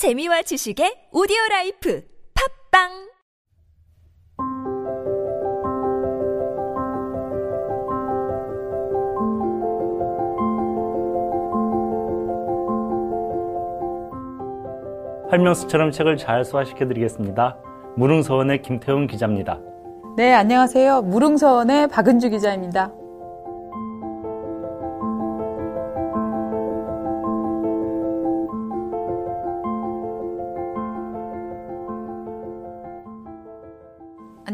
재미와 지식의 오디오 life 팟빵 설명서처럼 책을 잘 소화시켜 드리겠습니다. 무릉서원의 김태훈 기자입니다. 네, 안녕하세요. 무릉서원의 박은주 기자입니다.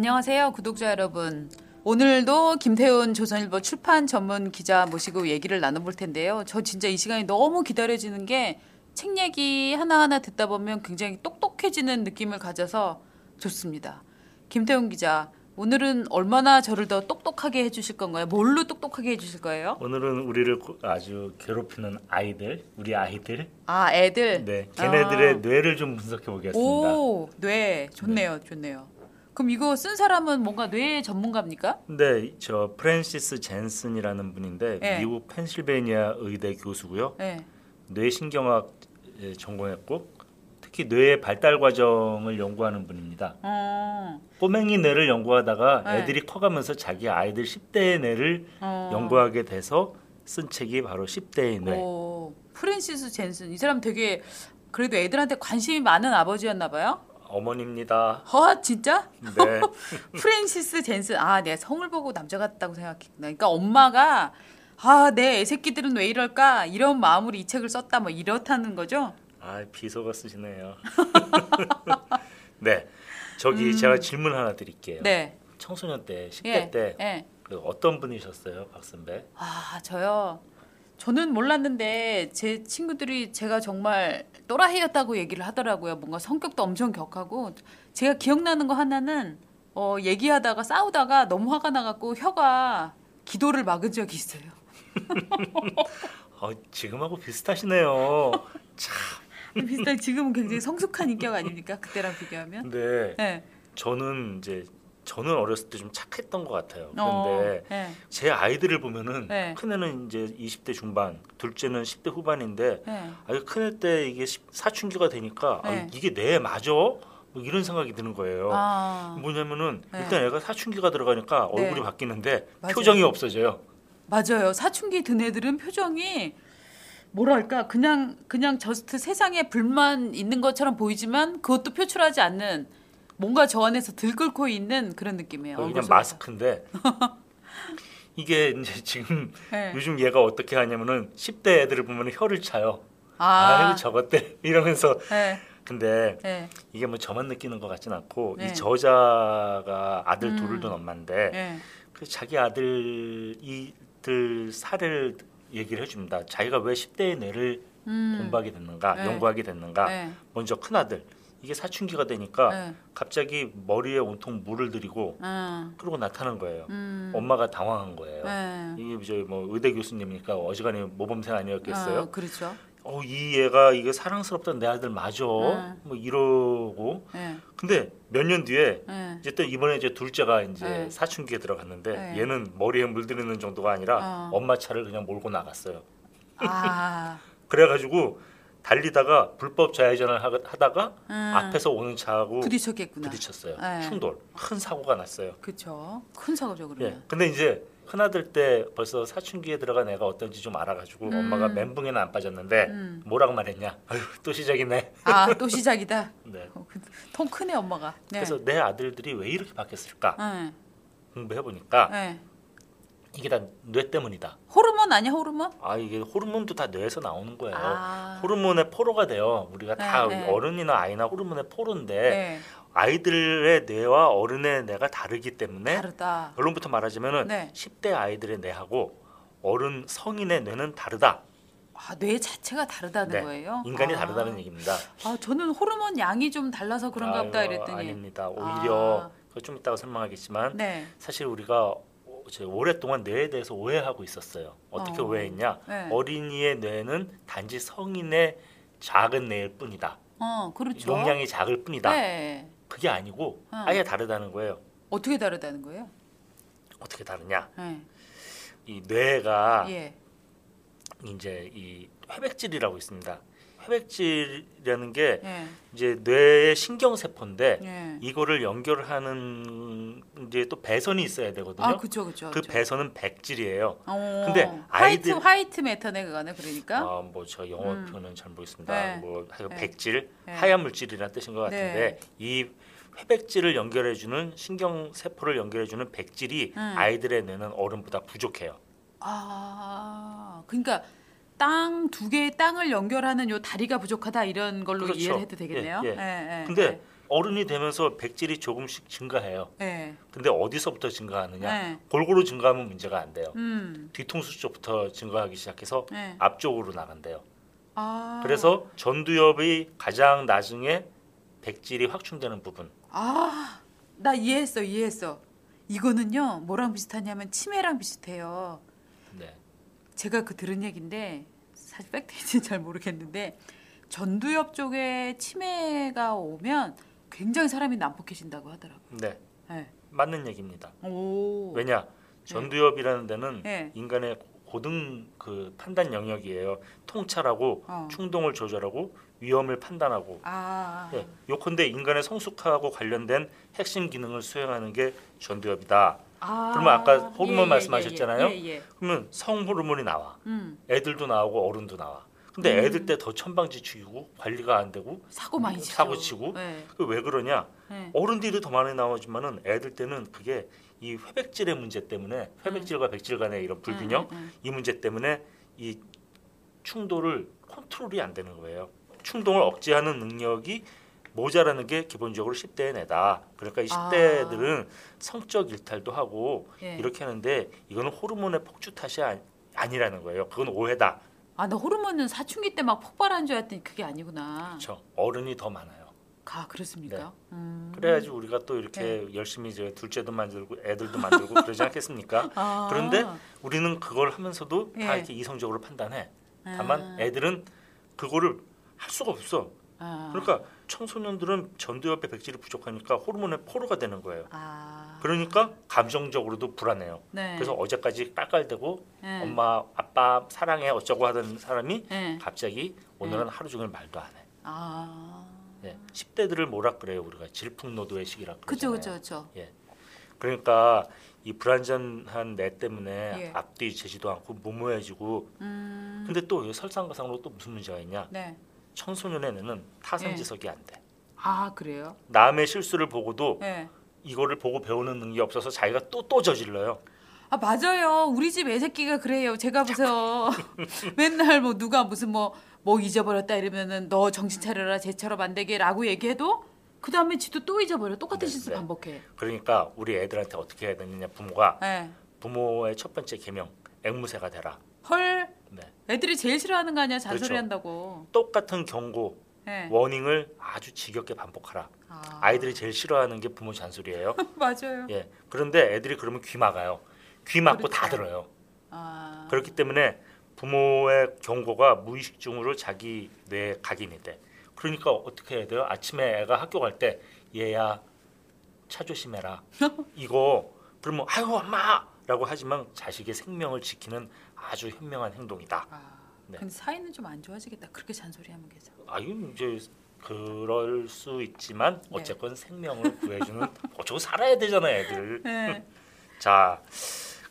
안녕하세요, 구독자 여러분. 오늘도 김태훈 조선일보 출판 전문 기자 모시고 얘기를 나눠볼 텐데요. 저 진짜 이 시간이 너무 기다려지는 게 책 얘기 하나하나 듣다 보면 굉장히 똑똑해지는 느낌을 가져서 좋습니다. 김태훈 기자, 오늘은 얼마나 저를 더 똑똑하게 해주실 건가요? 뭘로 똑똑하게 해주실 거예요? 오늘은 우리를 고- 아주 괴롭히는 아이들, 우리 아이들, 아, 애들. 네, 걔네들의 아. 뇌를 좀 분석해 보겠습니다. 오, 뇌 좋네요, 좋네요. 그럼 이거 쓴 사람은 뭔가 뇌 전문가입니까? 네, 저 프랜시스 젠슨이라는 분인데 네. 미국 펜실베니아 의대 교수고요. 네. 뇌신경학 에 전공했고 특히 뇌의 발달 과정을 연구하는 분입니다. 어, 꼬맹이 뇌를 연구하다가 네. 애들이 커가면서 자기 아이들 10대의 뇌를 어. 연구하게 돼서 쓴 책이 바로 10대의 뇌. 오, 프랜시스 젠슨 이 사람 되게 그래도 애들한테 관심이 많은 아버지였나 봐요. 어머니입니다. 어, 진짜? 네. 프랜시스 젠슨. 아, 내가 성을 보고 남자 같다고 생각했구나. 그러니까 엄마가 아, 내 애새끼들은 왜 이럴까? 이런 마음으로 이 책을 썼다 뭐 이렇다는 거죠? 아 비서가 쓰시네요. 네, 저기 제가 질문 하나 드릴게요. 음. 네. 청소년 때 10대 예. 때 예. 그 어떤 분이셨어요, 박 선배? 아, 저요. 저는 몰랐는데 제 친구들이 제가 정말 또라이였다고 얘기를 하더라고요. 뭔가 성격도 엄청 격하고 제가 기억나는 거 하나는 어, 얘기하다가 싸우다가 너무 화가 나갖고 혀가 기도를 막은 적이 있어요. 어, 지금하고 비슷하시네요. 비슷하게 지금은 굉장히 성숙한 인격 아닙니까? 그때랑 비교하면. 근데 네. 저는 이제 저는 어렸을 때 좀 착했던 것 같아요. 어, 그런데 네. 제 아이들을 보면은 네. 큰애는 이제 20대 중반, 둘째는 10대 후반인데 네. 아, 큰애 때 이게 시- 사춘기가 되니까 아, 네. 이게 내 맞아? 뭐 이런 생각이 드는 거예요. 아, 뭐냐면은 네. 일단 애가 사춘기가 들어가니까 네. 얼굴이 바뀌는데 맞아요. 표정이 없어져요. 맞아요. 사춘기 든 애들은 표정이 뭐랄까 그냥 그냥 저스트 세상에 불만 있는 것처럼 보이지만 그것도 표출하지 않는 뭔가 저 안에서 들끓고 있는 그런 느낌이에요. 그냥 속에서. 마스크인데 이게 이제 지금 네. 요즘 얘가 어떻게 하냐면은 10대 애들을 보면 혀를 차요. 아, 아, 유 저것들 이러면서 네, 근데 네, 이게 뭐 저만 느끼는 것 같진 않고 네. 이 저자가 아들 음. 둘을 둔 엄마인데 네. 그 자기 아들 이들 사례를 얘기를 해줍니다. 자기가 왜 10대의 뇌를 음, 공부하게 됐는가, 네. 연구하게 됐는가. 네, 먼저 큰 아들 이게 사춘기가 되니까 네, 갑자기 머리에 온통 물을 들이고 음, 그러고 나타난 거예요. 음, 엄마가 당황한 거예요. 네. 이게 이제 뭐 의대 교수님이니까 어지간히 모범생 아니었겠어요. 어, 그렇죠. 어, 이 얘가 이게 사랑스럽던 내 아들 맞아. 음. 뭐 이러고 네, 근데 몇 년 뒤에 네. 이제 또 이번에 이제 둘째가 이제 네. 사춘기에 들어갔는데 네. 얘는 머리에 물들이는 정도가 아니라 어. 엄마 차를 그냥 몰고 나갔어요. 아, 그래가지고 달리다가 불법 좌회전을 하- 하다가 음, 앞에서 오는 차하고 부딪혔겠구나. 부딪혔어요. 네. 충돌, 큰 사고가 났어요. 그렇죠. 큰 사고죠 예. 그러면. 근데 이제 큰아들 때 벌써 사춘기에 들어간 애가 어떤지 좀 알아가지고 음. 엄마가 멘붕에는 안 빠졌는데 음. 뭐라고 말했냐? 아유 또 시작이네. 아, 또 시작이다. 네. 어, 그- 통 크네 엄마가. 네. 그래서 내 아들들이 왜 이렇게 바뀌었을까 네. 공부해 보니까 네. 이게 다 뇌 때문이다. 호르몬 아니야 호르몬? 아 이게 호르몬도 다 뇌에서 나오는 거예요. 아. 호르몬의 포로가 돼요. 우리가 다 네, 네. 어른이나 아이나 호르몬의 포로인데 네. 아이들의 뇌와 어른의 뇌가 다르기 때문에 다르다. 결론부터 말하자면은 네. 10대 아이들의 뇌하고 어른 성인의 뇌는 다르다. 아, 뇌 자체가 다르다는 네. 거예요? 인간이 아. 다르다는 얘기입니다. 아, 저는 호르몬 양이 좀 달라서 그런가 보다 아유, 이랬더니. 아닙니다. 오히려 아. 그거 좀 이따가 설명하겠지만 네. 사실 우리가 오랫동안 뇌에 대해서 오해하고 있었어요. 어떻게 어. 오해했냐? 네. 어린이의 뇌는 단지 성인의 작은 뇌일 뿐이다. 어, 그렇죠. 용량이 작을 뿐이다. 네. 그게 아니고 어. 아예 다르다는 거예요. 어떻게 다르다는 거예요? 어떻게 다르냐? 네. 이 뇌가 예. 이제 이 회백질이라고 있습니다. 회백질이라는 게 예. 이제 뇌의 신경 세포인데 예. 이거를 연결하는 이제 또 배선이 있어야 되거든요. 아, 그쵸, 그쵸. 그 그쵸. 배선은 백질이에요. 어, 근데 화이트 아이들- 화이트 매터네 그거는 그러니까. 아, 뭐저 영어 음. 표현은 잘 모르겠습니다. 네. 뭐 하여간 네. 백질, 네. 하얀 물질이라는 뜻인 것 같은데 네. 이 회백질을 연결해주는 신경 세포를 연결해주는 백질이 음. 아이들의 뇌는 어른보다 부족해요. 아, 그러니까 땅 두 개의 땅을 연결하는 요 다리가 부족하다 이런 걸로 그렇죠. 이해를 해도 되겠네요. 예, 예. 근데 어른이 되면서 백질이 조금씩 증가해요. 예. 예. 근데 어디서부터 증가하느냐? 예. 골고루 증가하면 문제가 안 돼요. 음. 뒤통수 쪽부터 증가하기 시작해서 예. 앞쪽으로 나간대요. 아. 그래서 전두엽이 가장 나중에 백질이 확충되는 부분. 아, 나 이해했어, 이해했어. 이거는요, 뭐랑 비슷하냐면 치매랑 비슷해요. 네. 제가 그 들은 얘기인데 사실 팩트인지는 잘 모르겠는데 전두엽 쪽에 치매가 오면 굉장히 사람이 난폭해진다고 하더라고요. 네. 네. 맞는 얘기입니다. 오. 왜냐? 전두엽이라는 데는 네. 인간의 고등 그 판단 영역이에요. 통찰하고 어. 충동을 조절하고 위험을 판단하고. 아. 예. 요컨대 인간의 성숙하고 관련된 핵심 기능을 수행하는 게 전두엽이다. 아. 그러면 아까 호르몬 예, 예, 말씀하셨잖아요. 예, 예, 예. 그러면 성 호르몬이 나와. 음. 애들도 나오고 어른도 나와. 근데 음. 애들 때 더 천방지축이고 관리가 안 되고 사고 많이 치죠. 사고 치고. 네. 그왜 그러냐? 네. 어른들이 더 많이 나오지만은 애들 때는 그게 이 회백질의 문제 때문에 회백질과 백질 간의 이런 불균형 음, 음, 이 문제 때문에 이 충돌을 컨트롤이 안 되는 거예요. 충동을 억제하는 능력이 모자라는 게 기본적으로 10대의 내다. 그러니까 이 아. 10대들은 성적 일탈도 하고 예. 이렇게 하는데 이거는 호르몬의 폭주 탓이 아니, 아니라는 거예요. 그건 오해다. 아, 나 호르몬은 사춘기 때 막 폭발한 줄 알았더니 그게 아니구나. 그렇죠. 어른이 더 많아요. 아, 그렇습니까? 음. 그래야지 우리가 또 이렇게 열심히 이제 둘째도 만들고 애들도 만들고 그러지 않겠습니까? 아. 그런데 우리는 그걸 하면서도 다 예. 이렇게 이성적으로 판단해. 아. 다만 애들은 그거를 할 수가 없어. 아. 그러니까 청소년들은 전두엽에 백질이 부족하니까 호르몬의 포로가 되는 거예요. 아. 그러니까 감정적으로도 불안해요. 네. 그래서 어제까지 깔깔대고 네. 엄마 아빠 사랑해 어쩌고 하던 사람이 네. 갑자기 오늘은 하루 종일 말도 안 해. 아. 예. 10대들을 뭐라 그래요 우리가 질풍노도의 시기라 그러잖아요. 그렇죠, 그렇죠. 그러니까 이 불안전한 내 때문에 예. 앞뒤 재지도 않고 무모해지고 음. 근데 또 설상가상으로 또 무슨 문제가 있냐 네. 청소년의 뇌는 타산지석이 안 돼. 아, 그래요? 남의 실수를 보고도 네. 이거를 보고 배우는 능력이 없어서 자기가 또 또 저질러요. 아 맞아요. 우리 집 애새끼가 그래요. 제가 보세요. 맨날 뭐 누가 무슨 뭐 뭐 잊어버렸다 이러면은 너 정신 차려라 쟤처럼 안 되게라고 얘기해도 그 다음에 지도 또 잊어버려. 똑같은 네, 실수 네. 반복해. 그러니까 우리 애들한테 어떻게 해야 되느냐 부모가 네. 부모의 첫 번째 계명 앵무새가 되라. 헐. 네. 애들이 제일 싫어하는 거 아니야 잔소리 그렇죠. 한다고. 똑같은 경고 네. 워닝을 아주 지겹게 반복하라. 아. 아이들이 제일 싫어하는 게 부모 잔소리예요. 맞아요. 예. 그런데 애들이 그러면 귀 막아요. 귀 막고 다 그렇죠. 들어요. 아. 그렇기 때문에 부모의 경고가 무의식 중으로 자기 뇌에 각인이 돼. 그러니까 어떻게 해야 돼요? 아침에 애가 학교 갈 때 얘야 차 조심해라. 이거 그러면 아유 엄마라고 하지만 자식의 생명을 지키는 아주 현명한 행동이다. 아. 네. 근데 사이는 좀 안 좋아지겠다. 그렇게 잔소리하면 계속. 아유 이제 그럴 수 있지만 네. 어쨌건 생명을 구해주는 어쩌고 살아야 되잖아 애들. 네. 자,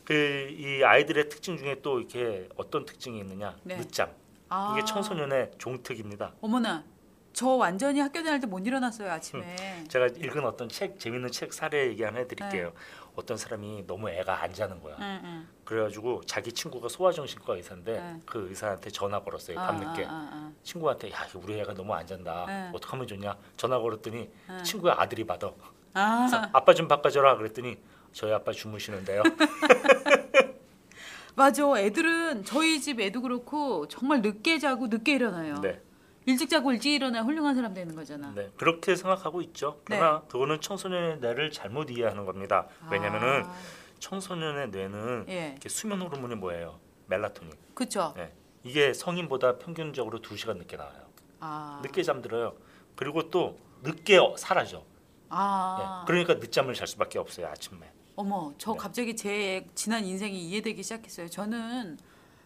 그 이 아이들의 특징 중에 또 이렇게 어떤 특징이 있느냐? 네. 늦잠. 아. 이게 청소년의 종특입니다. 어머나. 저 완전히 학교 다닐 때 못 일어났어요 아침에. 제가 읽은 어떤 책 재밌는 책 사례 얘기 하나 해드릴게요. 네. 어떤 사람이 너무 애가 안 자는 거야. 응, 응. 그래가지고 자기 친구가 소아정신과 의사인데 네. 그 의사한테 전화 걸었어요. 아, 밤늦게 아, 아, 아. 친구한테 야 우리 애가 너무 안 잔다. 네. 어떻게 하면 좋냐? 전화 걸었더니 네. 친구의 아들이 받아. 아. 아빠 좀 바꿔줘라 그랬더니 저희 아빠 주무시는데요. 맞아. 애들은 저희 집 애도 그렇고 정말 늦게 자고 늦게 일어나요. 네. 일찍 자고 일찍 일어나 훌륭한 사람 되는 거잖아. 네, 그렇게 생각하고 있죠. 그러나 네. 그거는 청소년의 뇌를 잘못 이해하는 겁니다. 왜냐면은 아, 청소년의 뇌는 예, 이렇게 수면 호르몬이 뭐예요? 멜라토닌. 그렇죠. 네. 이게 성인보다 평균적으로 2시간 늦게 나와요. 아, 늦게 잠들어요. 그리고 또 늦게 어- 사라져. 아, 예. 그러니까 늦잠을 잘 수밖에 없어요, 아침에. 어머, 저 네. 갑자기 제 지난 인생이 이해되기 시작했어요. 저는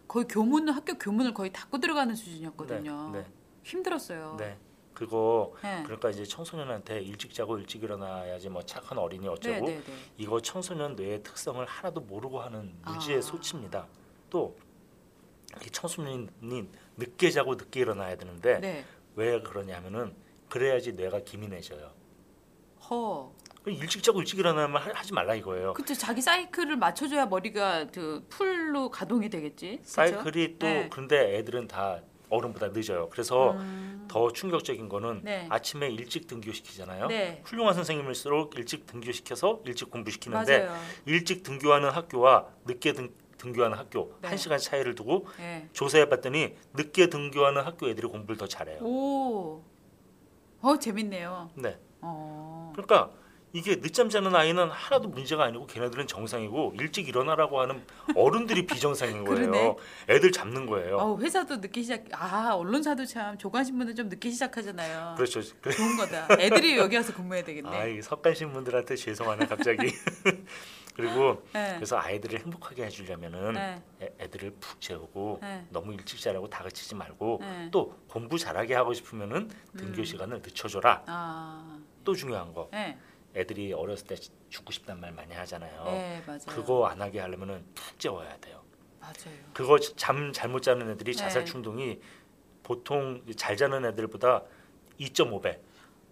거의 교문 학교 교문을 거의 닫고 들어가는 수준이었거든요. 네, 네. 힘들었어요. 네. 그거 네. 그러니까 이제 청소년한테 일찍 자고 일찍 일어나야지 뭐 착한 어린이 어쩌고 네, 네, 네. 이거 청소년 뇌의 특성을 하나도 모르고 하는 무지의 아. 소치입니다. 또이 청소년이 늦게 자고 늦게 일어나야 되는데 네. 왜 그러냐면은 그래야지 뇌가 기민해져요. 허. 일찍 자고 일찍 일어나면 하- 하지 말라 이거예요. 그쵸 자기 사이클을 맞춰줘야 머리가 그 풀로 가동이 되겠지. 그쵸? 사이클이 또 네. 근데 애들은 다 어른보다 늦어요. 그래서 음. 더 충격적인 거는 네. 아침에 일찍 등교시키잖아요. 네. 훌륭한 선생님일수록 일찍 등교시켜서 일찍 공부시키는데 맞아요. 일찍 등교하는 학교와 늦게 등, 등교하는 학교 네. 한 시간 차이를 두고 네. 조사해 봤더니 늦게 등교하는 학교 애들이 공부를 더 잘해요. 오. 어 재밌네요. 네. 어. 그러니까 이게 늦잠 자는 아이는 하나도 문제가 아니고 걔네들은 정상이고 일찍 일어나라고 하는 어른들이 비정상인 거예요. 애들 잡는 거예요. 어, 회사도 늦게 시작. 아 언론사도 참 조간 신문은 좀 늦게 시작하잖아요. 그렇죠. 그- 좋은 거다. 애들이 여기 와서 근무해야 되겠네. 아, 이 석간 신분들한테 죄송하네 갑자기. 그리고 네. 그래서 아이들을 행복하게 해주려면은 네. 애, 애들을 푹 재우고 네. 너무 일찍 자라고 다그치지 말고 네. 또 공부 잘하게 하고 싶으면은 등교 음. 시간을 늦춰줘라. 아. 또 중요한 거 네. 애들이 어렸을 때 죽고 싶단 말 많이 하잖아요. 네 맞아요. 그거 안 하게 하려면은 푹 재워야 돼요. 맞아요. 그거 잠 잘못 자는 애들이 네. 자살 충동이 보통 잘 자는 애들보다 2.5배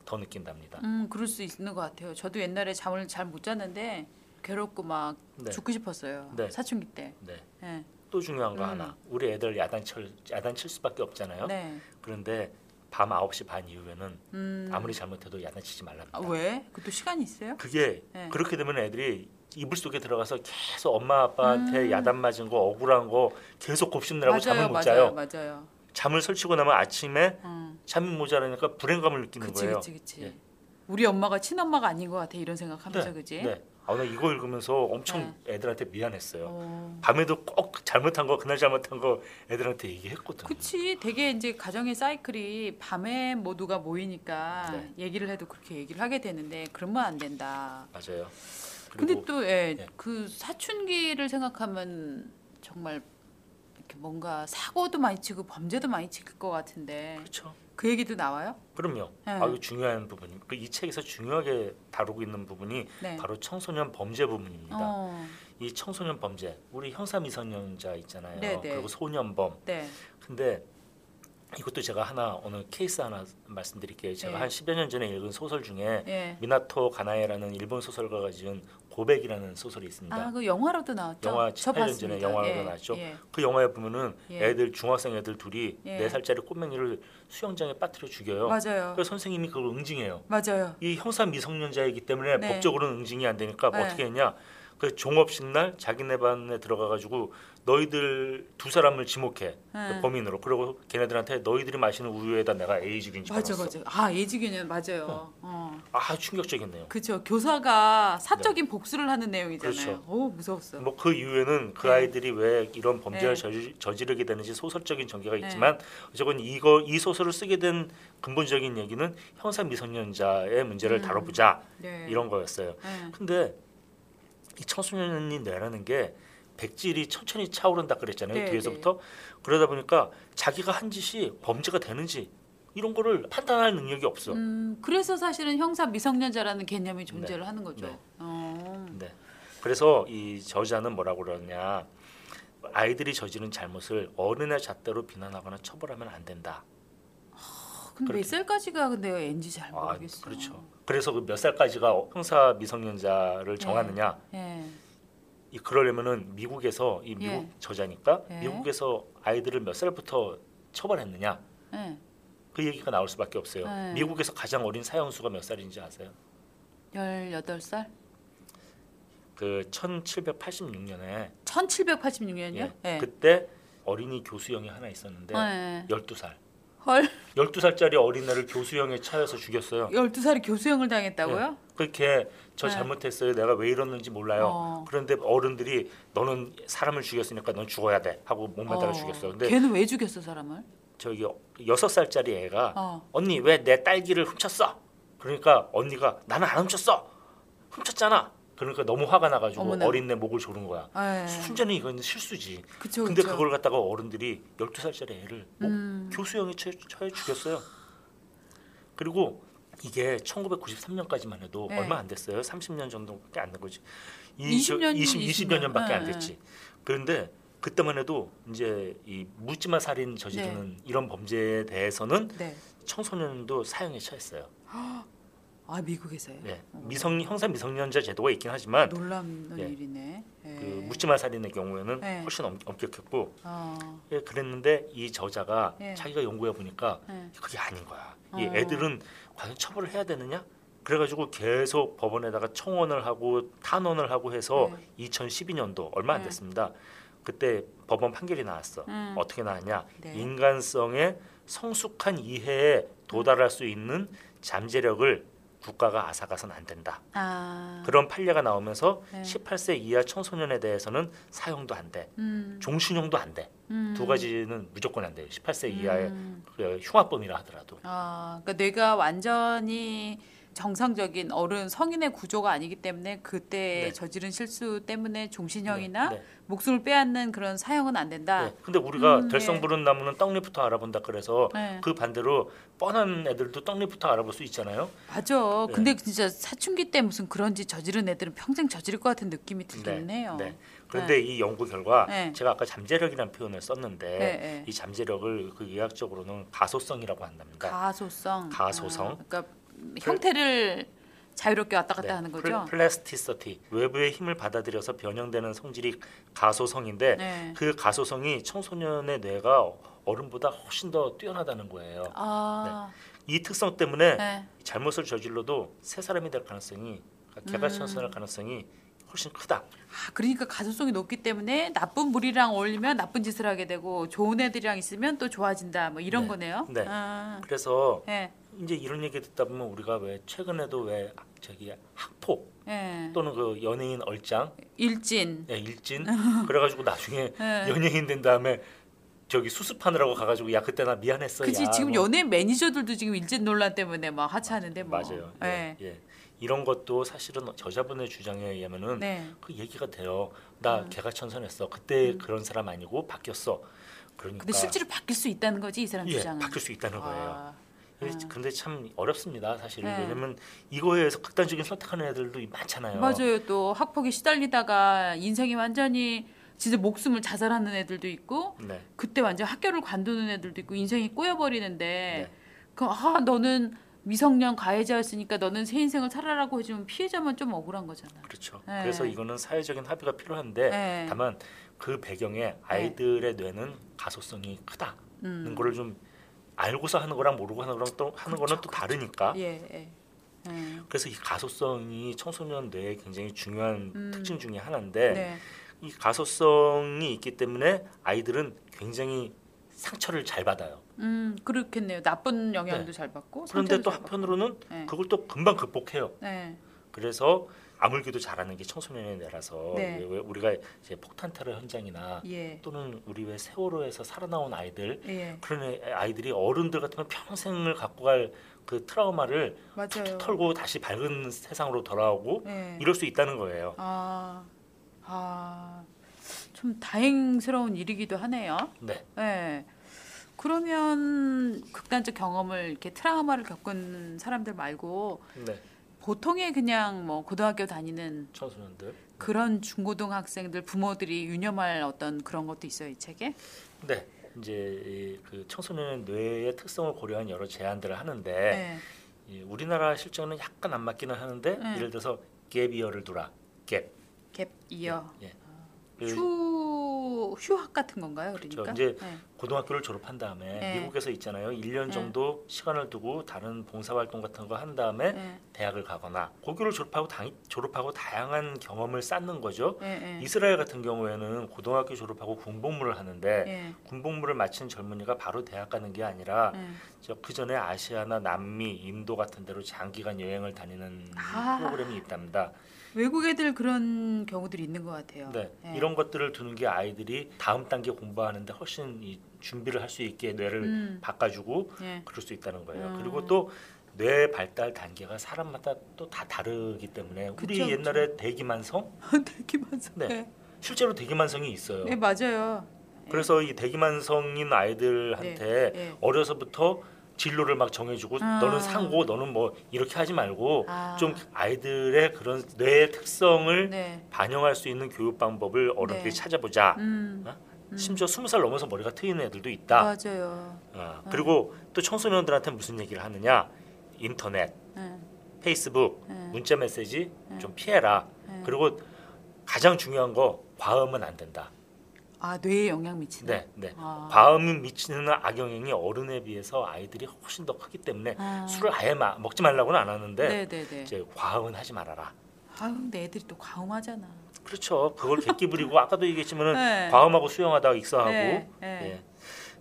더 느낀답니다. 음 그럴 수 있는 것 같아요. 저도 옛날에 잠을 잘 못 잤는데 괴롭고 막 네. 죽고 싶었어요. 네. 사춘기 때. 네. 네. 또 중요한 거 음. 하나. 우리 애들 야단 칠 야단 칠 수밖에 없잖아요. 네. 그런데 밤 9시 반 이후에는 음. 아무리 잘못해도 야단 치지 말랍니다. 아, 왜? 그것도 시간이 있어요? 그게 네. 그렇게 되면 애들이 이불 속에 들어가서 계속 엄마 아빠한테 음. 야단 맞은 거 억울한 거 계속 곱씹느라고 맞아요, 잠을 못 맞아요, 자요. 맞아요. 잠을 설치고 나면 아침에 음. 잠이 모자라니까 불행감을 느끼는 그치, 거예요. 그치, 그치. 예. 우리 엄마가 친엄마가 아닌 것 같아 이런 생각하면서 네, 그지? 네. 아, 나 이거 읽으면서 엄청 애들한테 미안했어요. 어. 밤에도 꼭 잘못한 거 그날 잘못한 거 애들한테 얘기했거든요. 그치 되게 이제 가정의 사이클이 밤에 모두가 모이니까 네. 얘기를 해도 그렇게 얘기를 하게 되는데 그러면 안 된다. 맞아요. 근데 또 예, 네. 그 사춘기를 생각하면 정말 이렇게 뭔가 사고도 많이 치고 범죄도 많이 칠것 같은데 그렇죠. 그 얘기도 나와요? 그럼요. 네. 아주 중요한 부분이 그이 책에서 중요하게 다루고 있는 부분이 네. 바로 청소년 범죄 부분입니다. 어, 이 청소년 범죄, 우리 형사 미성년자 있잖아요. 네, 네. 그리고 소년범. 네. 근데 이것도 제가 하나 오늘 케이스 하나 말씀드릴게요. 제가 네. 한 10여 년 전에 읽은 소설 중에 예. 미나토 가나에라는 일본 소설가가 지은 고백이라는 소설이 있습니다. 아, 그 영화로도 나왔죠? 영화 저 18년 전에. 영화로도 예, 나왔죠. 예. 그 영화에 보면은 예. 애들 중학생 애들 둘이 예. 네 살짜리 꼬맹이를 수영장에 빠뜨려 죽여요. 맞아요. 그래서 선생님이 그걸 응징해요. 맞아요. 이 형사 미성년자이기 때문에 네. 법적으로는 응징이 안 되니까 네. 어떻게 했냐? 그 종업식 날 자기네 반에 들어가 가지고 너희들 두 사람을 지목해 네. 그 범인으로 그리고 걔네들한테 너희들이 마시는 우유에다 내가 에이즈균 맞아 집어넣었어. 맞아. 아 예지균은 맞아요. 어. 아 충격적이네요. 그죠. 교사가 사적인 복수를 하는 내용이잖아요. 네. 그렇죠. 오 무서웠어. 뭐그 이후에는 그 네. 아이들이 왜 이런 범죄를 네. 저지, 저지르게 되는지 소설적인 전개가 네. 있지만 어쨌건 이거 이 소설을 쓰게 된 근본적인 얘기는 형사 미성년자의 문제를 음. 다뤄보자 네. 이런 거였어요. 네. 근데 이 청소년이 뇌라는 게 백질이 천천히 차오른다 그랬잖아요 네, 뒤에서부터 그러다 보니까 자기가 한 짓이 범죄가 되는지 이런 거를 판단할 능력이 없어. 음, 그래서 사실은 형사 미성년자라는 개념이 존재를 네. 하는 거죠. 네. 어. 네. 그래서 이 저자는 뭐라고 그러냐 아이들이 저지른 잘못을 어른의 잣대로 비난하거나 처벌하면 안 된다. 근데 몇 그렇게. 살까지가 근데 엔지 잘 아, 모르겠어. 그렇죠. 그래서 그 몇 살까지가 형사 미성년자를 정하느냐? 예. 이 그러려면은 미국에서 이 미국 예. 저자니까 예. 미국에서 아이들을 몇 살부터 처벌했느냐? 예. 그 얘기가 나올 수밖에 없어요. 네. 미국에서 가장 어린 사형수가 몇 살인지 아세요? 18살? 그 1786년에 1786년이요? 예. 그때 어린이 교수형이 하나 있었는데 예. 12살. 헐. 12살짜리 어린애를 교수형에 차여서 죽였어요. 12살이 교수형을 당했다고요? 네. 그렇게 저 네. 잘못했어요. 내가 왜 이러는지 몰라요. 어. 그런데 어른들이 너는 사람을 죽였으니까 넌 죽어야 돼 하고 목매다가 어. 죽였어요. 근데 걔는 왜 죽였어 사람을? 저기 여섯 살짜리 애가 어. 언니 왜 내 딸기를 훔쳤어? 그러니까 언니가 나는 안 훔쳤어. 훔쳤잖아. 그러니까 너무 화가 나가지고 어머나. 어린애 목을 조른 거야. 예. 순전히 이건 실수지. 그쵸, 근데 그쵸. 그걸 갖다가 어른들이 12살짜리 애를 뭐 음. 교수형에 처해, 처해 죽였어요. 그리고 이게 1993년까지만 해도 네. 얼마 안 됐어요. 30년 정도밖에 안 된 거지. 20 년, 20, 20 20 여 년밖에 안 네, 됐지. 그런데 그때만 해도 이제 이 묻지마 살인 저지르는 이런 범죄에 대해서는 네. 청소년도 사형에 처했어요. 아 미국에서요. 네. 미성 형사 미성년자 제도가 있긴 하지만 놀라운 예. 일이네. 예. 그 묻지마 살인의 경우에는 네. 훨씬 엄, 엄격했고 어. 예, 그랬는데 이 저자가 예. 자기가 연구해 보니까 예. 그게 아닌 거야. 이 어. 애들은 과연 처벌을 해야 되느냐? 그래가지고 계속 법원에다가 청원을 하고 탄원을 하고 해서 2012년도 얼마 안 네. 됐습니다. 그때 법원 판결이 나왔어. 음. 어떻게 나왔냐? 네. 인간성의 성숙한 이해에 도달할 수 있는 잠재력을 국가가 앗아가선 안 된다. 아. 그런 판례가 나오면서 네. 18세 이하 청소년에 대해서는 사형도 안 돼. 음. 종신형도 안 돼. 음. 두 가지는 무조건 안 돼요. 18세 이하의 음. 그 흉악범이라 하더라도. 아, 그러니까 뇌가 완전히 정상적인 어른 성인의 구조가 아니기 때문에 그때 네. 저지른 실수 때문에 종신형이나 네, 네. 목숨을 빼앗는 그런 사형은 안 된다. 네. 근데 우리가 음, 될성 예. 부른 나무는 떡잎부터 알아본다 그래서 네. 그 반대로 뻔한 애들도 떡잎부터 알아볼 수 있잖아요. 맞아. 네. 근데 진짜 사춘기 때 무슨 그런 짓 저지른 애들은 평생 저지를 것 같은 느낌이 들기는 해요. 네. 그런데 이 연구 결과 네. 제가 아까 잠재력이라는 표현을 썼는데 네, 네. 이 잠재력을 그 의학적으로는 가소성이라고 한답니다. 가소성. 가소성. 아, 그러니까 형태를 자유롭게 왔다 갔다 네. 하는 거죠. plasticity 외부의 힘을 받아들여서 변형되는 성질이 가소성인데 네. 그 가소성이 청소년의 뇌가 어른보다 훨씬 더 뛰어나다는 거예요. 아, 이 특성 때문에 네. 잘못을 저질러도 새 사람이 될 가능성이 그러니까 개과천선할 가능성이 훨씬 크다. 아, 그러니까 가소성이 높기 때문에 나쁜 무리랑 어울리면 나쁜 짓을 하게 되고 좋은 애들이랑 있으면 또 좋아진다. 뭐 이런 네. 거네요. 네. 아, 그래서 네. 이제 이런 얘기 듣다 보면 우리가 왜 최근에도 왜 저기 학폭 네. 또는 그 연예인 얼짱, 일진. 예, 일진 그래가지고 나중에 네. 연예인 된 다음에 저기 수습하느라고 가가지고 야 그때 나 미안했어. 그치 야, 지금 뭐. 연예인 매니저들도 지금 일진 논란 때문에 막 하차하는데 뭐. 맞아요. 네. 예, 예. 이런 것도 사실은 저자분의 주장에 의하면은 네. 그 얘기가 돼요. 나 개가천선했어. 그때 그런 사람 아니고 바뀌었어. 그러니까 근데 실제로 바뀔 수 있다는 거지 이 사람 예, 주장은. 바뀔 수 있다는 거예요. 아, 예, 근데 참 어렵습니다, 사실. 네. 왜냐면 이거에 의해서 극단적인 선택하는 애들도 많잖아요. 맞아요. 또 학폭에 시달리다가 인생이 완전히 진짜 목숨을 자살하는 애들도 있고 네. 그때 완전 학교를 관두는 애들도 있고 인생이 꼬여버리는데 네. 그아 너는 미성년 가해자였으니까 너는 새 인생을 살아라고 해주면 피해자만 좀 억울한 거잖아. 그렇죠. 네. 그래서 이거는 사회적인 합의가 필요한데 네. 다만 그 배경에 아이들의 뇌는 가소성이 크다는 음. 거를 좀 알고서 하는 거랑 모르고 하는 거랑 또 하는 거는 또 다르니까. 예. 예. 예. 그래서 이 가소성이 청소년 뇌의 굉장히 중요한 음. 특징 중에 하나인데 네. 이 가소성이 있기 때문에 아이들은 굉장히 상처를 잘 받아요. 음 그렇겠네요. 나쁜 영향도 네. 잘 받고. 그런데 또. 한편으로는 네. 그걸 또 금방 극복해요. 네. 그래서 아물기도 잘하는 게 청소년의 뇌라서 네. 왜 우리가 이제 폭탄 테러 현장이나 예. 또는 우리 왜 세월호에서 살아나온 아이들 예. 그런 애- 아이들이 어른들 같으면 평생을 갖고 갈 그 트라우마를. 툭툭 털고 다시 밝은 세상으로 돌아오고 예. 이럴 수 있다는 거예요. 아, 아, 좀 다행스러운 일이기도 하네요. 네, 네. 그러면 극단적 경험을 이렇게 트라우마를 겪은 사람들 말고 네, 보통의 그냥 뭐 고등학교 다니는 청소년들. 그런 중고등 학생들 부모들이 유념할 어떤 그런 것도 있어요 이 책에? 네, 이제 이그 청소년의 뇌의 특성을 고려한 여러 제안들을 하는데 네. 이 우리나라 실정은 약간 안 맞기는 하는데 네. 예를 들어서 갭 이어를 두라. 갭. 갭 이어 예. 그 휴 휴학 같은 건가요? 그러니까 저 이제 네. 고등학교를 졸업한 다음에 네. 미국에서 있잖아요. 1년 네. 정도 시간을 두고 다른 봉사 활동 같은 거 한 다음에 네. 대학을 가거나 고교를 졸업하고 당, 졸업하고 다양한 경험을 쌓는 거죠. 네. 네. 이스라엘 같은 경우에는 고등학교 졸업하고 군복무를 하는데 네. 군복무를 마친 젊은이가 바로 대학 가는 게 아니라 그 전에 아시아나 남미, 인도 같은 데로 장기간 여행을 다니는 아. 프로그램이 있답니다. 외국 애들 그런 경우들이 있는 것 같아요. 네. 네. 이런 것들을 두는 게 아이들이 다음 단계 공부하는데 훨씬 이 준비를 할 수 있게 뇌를 음. 바꿔주고 예. 그럴 수 있다는 거예요. 음. 그리고 또 뇌 발달 단계가 사람마다 또 다 다르기 때문에 우리 그쵸, 옛날에 대기만성 대기만성. 네. 네. 실제로 대기만성이 있어요. 네, 맞아요. 그래서 이 대기만성인 아이들한테 네, 네. 어려서부터 진로를 막 정해주고 아. 너는 상고 너는 뭐 이렇게 하지 말고 아. 좀 아이들의 그런 뇌의 특성을 네. 반영할 수 있는 교육 방법을 어른들이 네. 찾아보자. 음. 어? 심지어 스무 살 넘어서 머리가 트이는 애들도 있다. 맞아요. 어, 그리고 또 청소년들한테 무슨 얘기를 하느냐? 인터넷, 네. 페이스북, 네. 문자 메시지 좀 피해라. 네. 그리고 가장 중요한 거 과음은 안 된다. 아 뇌에 영향 미치는. 네, 네. 아. 과음이 미치는 악영향이 어른에 비해서 아이들이 훨씬 더 크기 때문에 아. 술을 아예 마, 먹지 말라고는 안 하는데 네네네. 이제 과음은 하지 말아라. 아유, 근데 애들이 또 과음하잖아. 그렇죠. 그걸 객기 부리고 아까도 얘기했지만은 네. 과음하고 수영하다가 익사하고 네, 네. 예.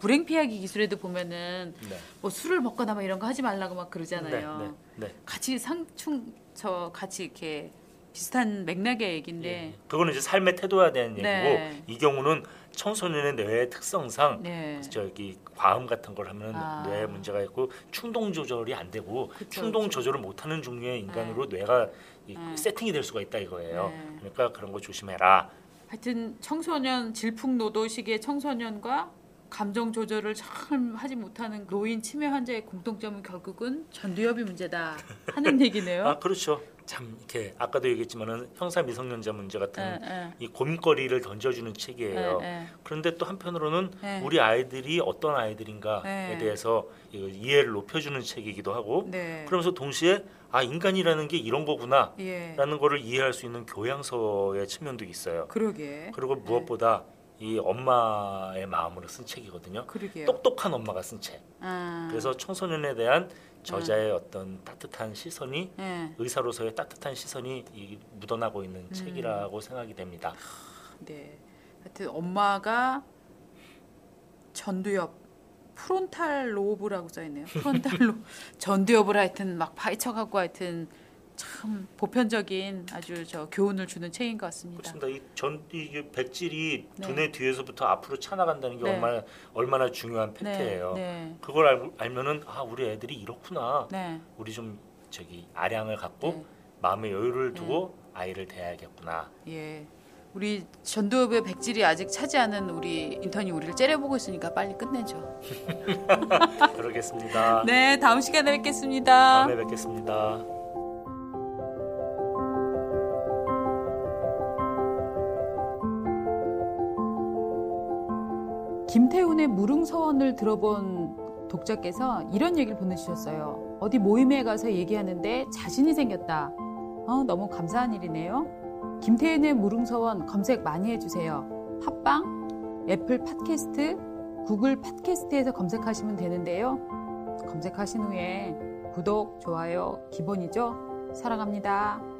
불행 피하기 기술에도 보면은 네. 뭐 술을 먹거나 막 이런 거 하지 말라고 막 그러잖아요. 네, 네, 네. 같이 상충 저 같이 이렇게 비슷한 맥락의 얘기인데. 예. 그거는 이제 삶의 태도에 대한 얘기고 네. 이 경우는 청소년의 뇌의 특성상 네. 저기 과음 같은 걸 하면 아. 뇌에 문제가 있고 충동 조절이 안 되고 그쵸, 충동 그쵸. 조절을 못하는 종류의 인간으로 뇌가 이 네. 세팅이 될 수가 있다 이거예요. 네. 그러니까 그런 거 조심해라. 하여튼 청소년 질풍노도 시기의 청소년과 감정 조절을 참 하지 못하는 노인 치매 환자의 공통점은 결국은 전두엽이 문제다 하는 얘기네요. 아 그렇죠. 참 이렇게 아까도 얘기했지만은 형사 미성년자 문제 같은 예, 예. 이 고민거리를 던져주는 책이에요. 예, 예. 그런데 또 한편으로는 네. 우리 아이들이 어떤 아이들인가에 네. 대해서 이 이해를 높여주는 책이기도 하고 네. 그러면서 동시에 아 인간이라는 게 이런 거구나라는 예. 거를 이해할 수 있는 교양서의 측면도 있어요. 그러게. 그리고 무엇보다 이 엄마의 마음으로 쓴 책이거든요. 그러게요. 똑똑한 엄마가 쓴 책. 아. 그래서 청소년에 대한 저자의 어떤 따뜻한 시선이 예. 의사로서의 따뜻한 시선이 이 묻어나고 있는 음. 책이라고 생각이 됩니다. 네. 하여튼 엄마가 전두엽 frontal lobe라고 써 있네요. frontal lobe 전두엽을 하여튼 막 파헤쳐 갖고 하여튼 참 보편적인 아주 저 교훈을 주는 책인 것 같습니다. 그렇습니다. 이 전 이게 백질이 네. 두뇌 뒤에서부터 앞으로 차나간다는 게 네. 얼마나 얼마나 중요한 팩트예요. 네. 그걸 알, 알면은 아 우리 애들이 이렇구나. 네. 우리 좀 저기 아량을 갖고 네. 마음의 여유를 두고 아이를 대해야겠구나. 예. 우리 전두엽의 백질이 아직 차지 않은 우리 인턴이 우리를 째려보고 있으니까 빨리 끝내죠. 그러겠습니다. 네, 다음 시간에 뵙겠습니다. 다음에 뵙겠습니다. 김태훈의 무릉서원을 들어본 독자께서 이런 얘기를 보내주셨어요. 어디 모임에 가서 얘기하는데 자신이 생겼다. 어, 너무 감사한 일이네요. 김태훈의 무릉서원 검색 많이 해주세요. 팟빵, 애플 팟캐스트, 구글 팟캐스트에서 검색하시면 되는데요. 검색하신 후에 구독, 좋아요 기본이죠. 사랑합니다.